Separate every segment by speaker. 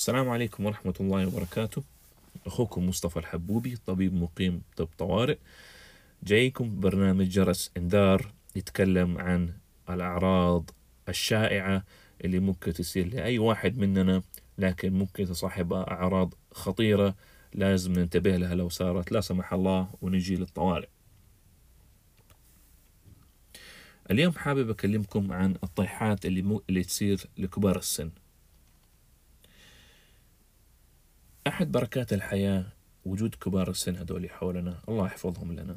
Speaker 1: السلام عليكم ورحمة الله وبركاته. أخوكم مصطفى الحبوبي طبيب مقيم طب طوارئ. جايكم برنامج جرس إنذار يتكلم عن الأعراض الشائعة اللي ممكن تصير لأي واحد مننا لكن ممكن تصاحبها أعراض خطيرة لازم ننتبه لها لو صارت لا سمح الله ونجي للطوارئ. اليوم حابب أكلمكم عن الطيحات اللي, مو اللي تصير لكبار السن. أحد بركات الحياة وجود كبار السن هذول حولنا الله يحفظهم لنا.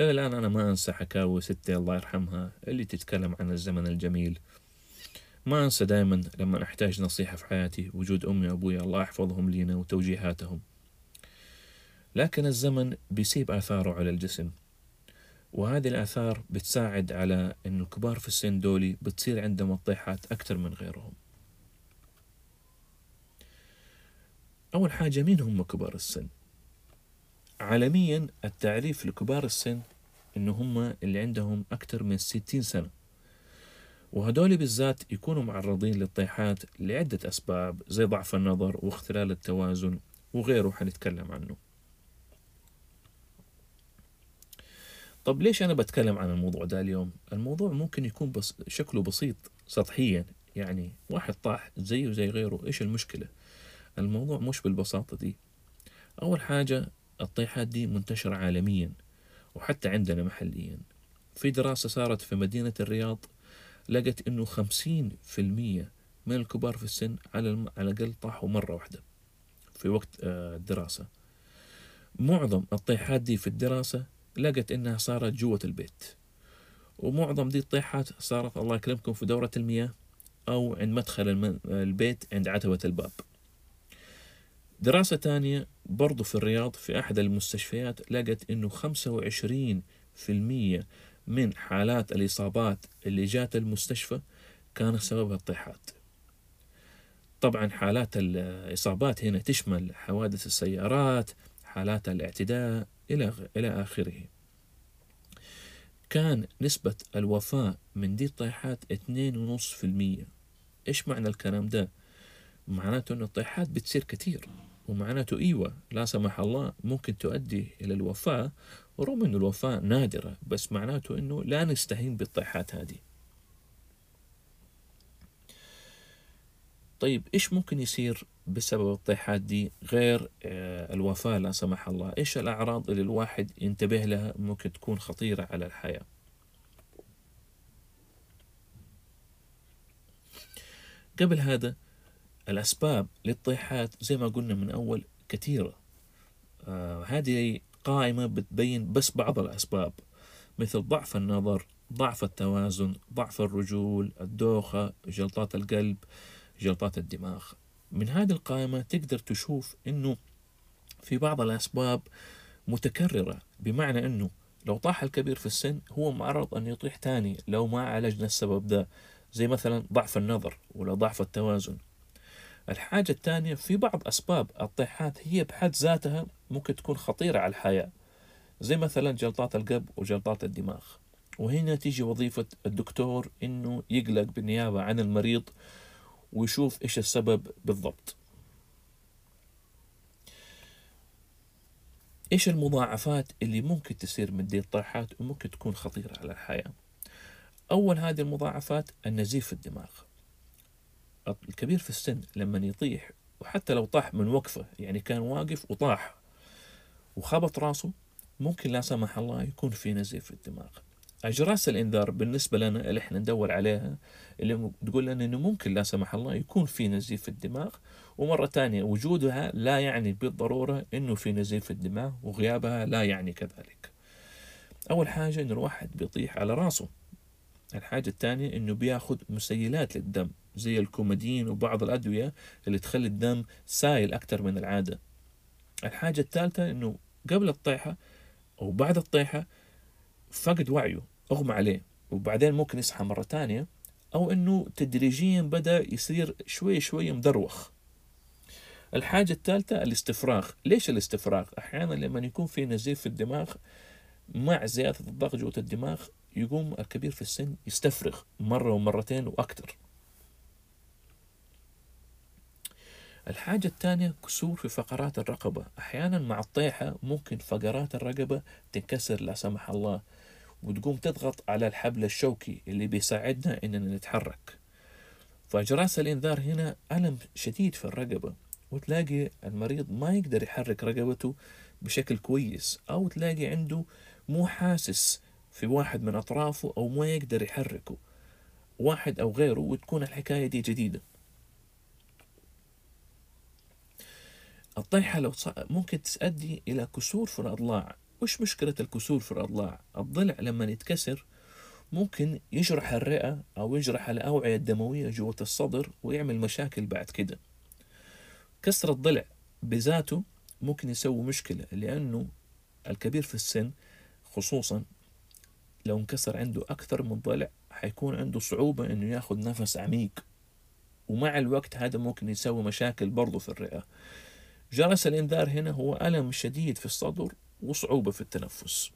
Speaker 1: إلى الآن أنا ما أنسى حكاوي ستي الله يرحمها اللي تتكلم عن الزمن الجميل. ما أنسى دائما لما أحتاج نصيحة في حياتي وجود أمي وأبوي الله يحفظهم لينا وتوجيهاتهم. لكن الزمن بيسيب آثاره على الجسم وهذه الآثار بتساعد على أنه الكبار في السن دولي بتصير عندهم الطيحات أكثر من غيرهم. أول حاجة مين هم كبار السن؟ عالميا التعريف لكبار السن إنه هم اللي عندهم أكثر من ستين سنة وهدول بالذات يكونوا معرضين للطيحات لعدة أسباب زي ضعف النظر واختلال التوازن وغيره حنتكلم عنه طب ليش أنا بتكلم عن الموضوع ده اليوم؟ الموضوع ممكن يكون بس شكله بسيط سطحيا يعني واحد طاح زيه زي غيره إيش المشكلة؟ الموضوع مش بالبساطة دي أول حاجة الطيحات دي منتشرة عالميا وحتى عندنا محليا في دراسة صارت في مدينة الرياض لقت إنه خمسين في المية من الكبار في السن على. على الأقل طاحوا مرة واحدة في وقت الدراسة معظم الطيحات دي في الدراسة لقت إنها صارت جوة البيت ومعظم دي الطيحات صارت الله يكرمكم في دورة المياه أو عند مدخل. البيت عند عتبة الباب دراسة تانية برضو في الرياض في أحد المستشفيات لقت في المية من حالات الإصابات اللي جات المستشفى كان سببها الطيحات. طبعا حالات الإصابات هنا تشمل حوادث السيارات حالات الاعتداء إلى إلى آخره. كان نسبة الوفاة من دي الطيحات اتنين ونص في المية. إيش معنى الكلام ده؟ معناته أن الطيحات بتصير كتير ومعناته إيوه لا سمح الله ممكن تؤدي إلى الوفاة ورغم إنه الوفاة نادرة بس معناته إنه لا نستهين بالطيحات هذه. طيب إيش ممكن يصير بسبب الطيحات دي غير الوفاة؟ لا سمح الله. إيش الأعراض اللي الواحد ينتبه لها ممكن تكون خطيرة على الحياة؟ قبل هذا الأسباب للطيحات زي ما قلنا من أول كثيرة. آه هذه قائمة بتبين بس بعض الأسباب مثل ضعف النظر ضعف التوازن ضعف الرجول الدوخة جلطات القلب جلطات الدماغ. من هذه القائمة تقدر تشوف أنه في بعض الأسباب متكررة بمعنى أنه لو طاح الكبير في السن هو معرض أن يطيح تاني لو ما عالجنا السبب ده. زي مثلا ضعف النظر ولا ضعف التوازن. الحاجة الثانية في بعض أسباب الطيحات هي بحد ذاتها ممكن تكون خطيرة على الحياة. زي مثلا جلطات القلب وجلطات الدماغ. وهنا تيجي وظيفة الدكتور إنه يقلق بالنيابة عن المريض ويشوف إيش السبب بالضبط. إيش المضاعفات اللي ممكن تصير من دي الطيحات وممكن تكون خطيرة على الحياة؟ أول هذه المضاعفات النزيف في الدماغ. الكبير في السن لما يطيح وحتى لو طاح من وقفة يعني كان واقف وطاح وخبط راسه ممكن لا سمح الله يكون في نزيف في الدماغ. أجراس الإنذار بالنسبة لنا اللي إحنا ندور عليها اللي تقول لنا إنه ممكن لا سمح الله يكون في نزيف في الدماغ ومرة تانية وجودها لا يعني بالضرورة إنه في نزيف في الدماغ وغيابها لا يعني كذلك. أول حاجة إنه الواحد بيطيح على راسه. الحاجة الثانية إنه بياخد مسيلات للدم زي الكومادين وبعض الأدوية اللي تخلي الدم سائل أكثر من العادة. الحاجة الثالثة إنه قبل الطيحة أو بعد الطيحة فقد وعيه أغمى عليه وبعدين ممكن يصحى مرة تانية أو إنه تدريجيا بدأ يصير شوي شوي مدروخ. الحاجة الثالثة الاستفراغ. ليش الاستفراغ؟ أحيانا لما يكون في نزيف في الدماغ مع زيادة الضغط جوة الدماغ يقوم الكبير في السن يستفرغ مرة ومرتين وأكثر. الحاجة الثانية كسور في فقرات الرقبة. أحيانا مع الطيحة ممكن فقرات الرقبة تنكسر لا سمح الله وتقوم تضغط على الحبل الشوكي اللي بيساعدنا إننا نتحرك. فجراس الإنذار هنا ألم شديد في الرقبة وتلاقي المريض ما يقدر يحرك رقبته بشكل كويس أو تلاقي عنده مو حاسس في واحد من أطرافه أو ما يقدر يحركه. واحد أو غيره وتكون الحكاية دي جديدة. الطيحة لو ممكن تؤدي إلى كسور في الأضلاع. وش مشكلة الكسور في الأضلاع؟ الضلع لما يتكسر ممكن يجرح الرئة أو يجرح الأوعية الدموية جوة الصدر ويعمل مشاكل بعد كده. كسر الضلع بذاته ممكن يسوي مشكلة لأنه الكبير في السن خصوصا لو انكسر عنده أكثر من ضلع حيكون عنده صعوبة إنه ياخذ نفس عميق. ومع الوقت هذا ممكن يسوي مشاكل برضه في الرئة. جرس الإنذار هنا هو ألم شديد في الصدر وصعوبة في التنفس.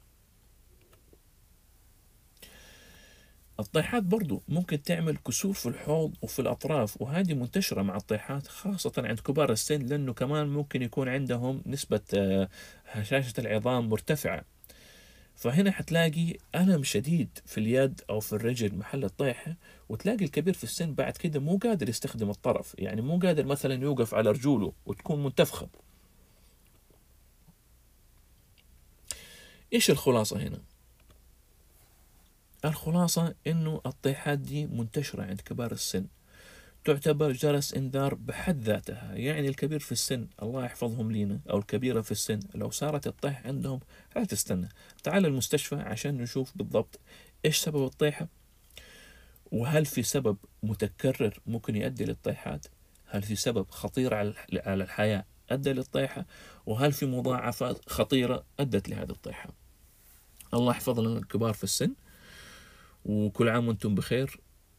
Speaker 1: الطيحات برضو ممكن تعمل كسور في الحوض وفي الأطراف وهذه منتشرة مع الطيحات خاصة عند كبار السن لأنه كمان ممكن يكون عندهم نسبة آه، هشاشة العظام مرتفعة. فهنا حتلاقي ألم شديد في اليد أو في الرجل محل الطيحة وتلاقي الكبير في السن بعد كده مو قادر يستخدم الطرف يعني مو قادر مثلا يوقف على رجوله وتكون منتفخة إيش الخلاصة هنا؟ الخلاصة إنه الطيحات دي منتشرة عند كبار السن تعتبر جرس إنذار بحد ذاتها. يعني الكبير في السن الله يحفظهم لينا أو الكبيرة في السن لو صارت الطيح عندهم لا تستنى. تعال المستشفى عشان نشوف بالضبط إيش سبب الطيحة وهل في سبب متكرر ممكن يؤدي للطيحات هل في سبب خطير على الحياة أدى للطيحة وهل في مضاعفات خطيرة أدت لهذه الطيحة. الله يحفظ لنا الكبار في السن وكل عام وأنتم بخير.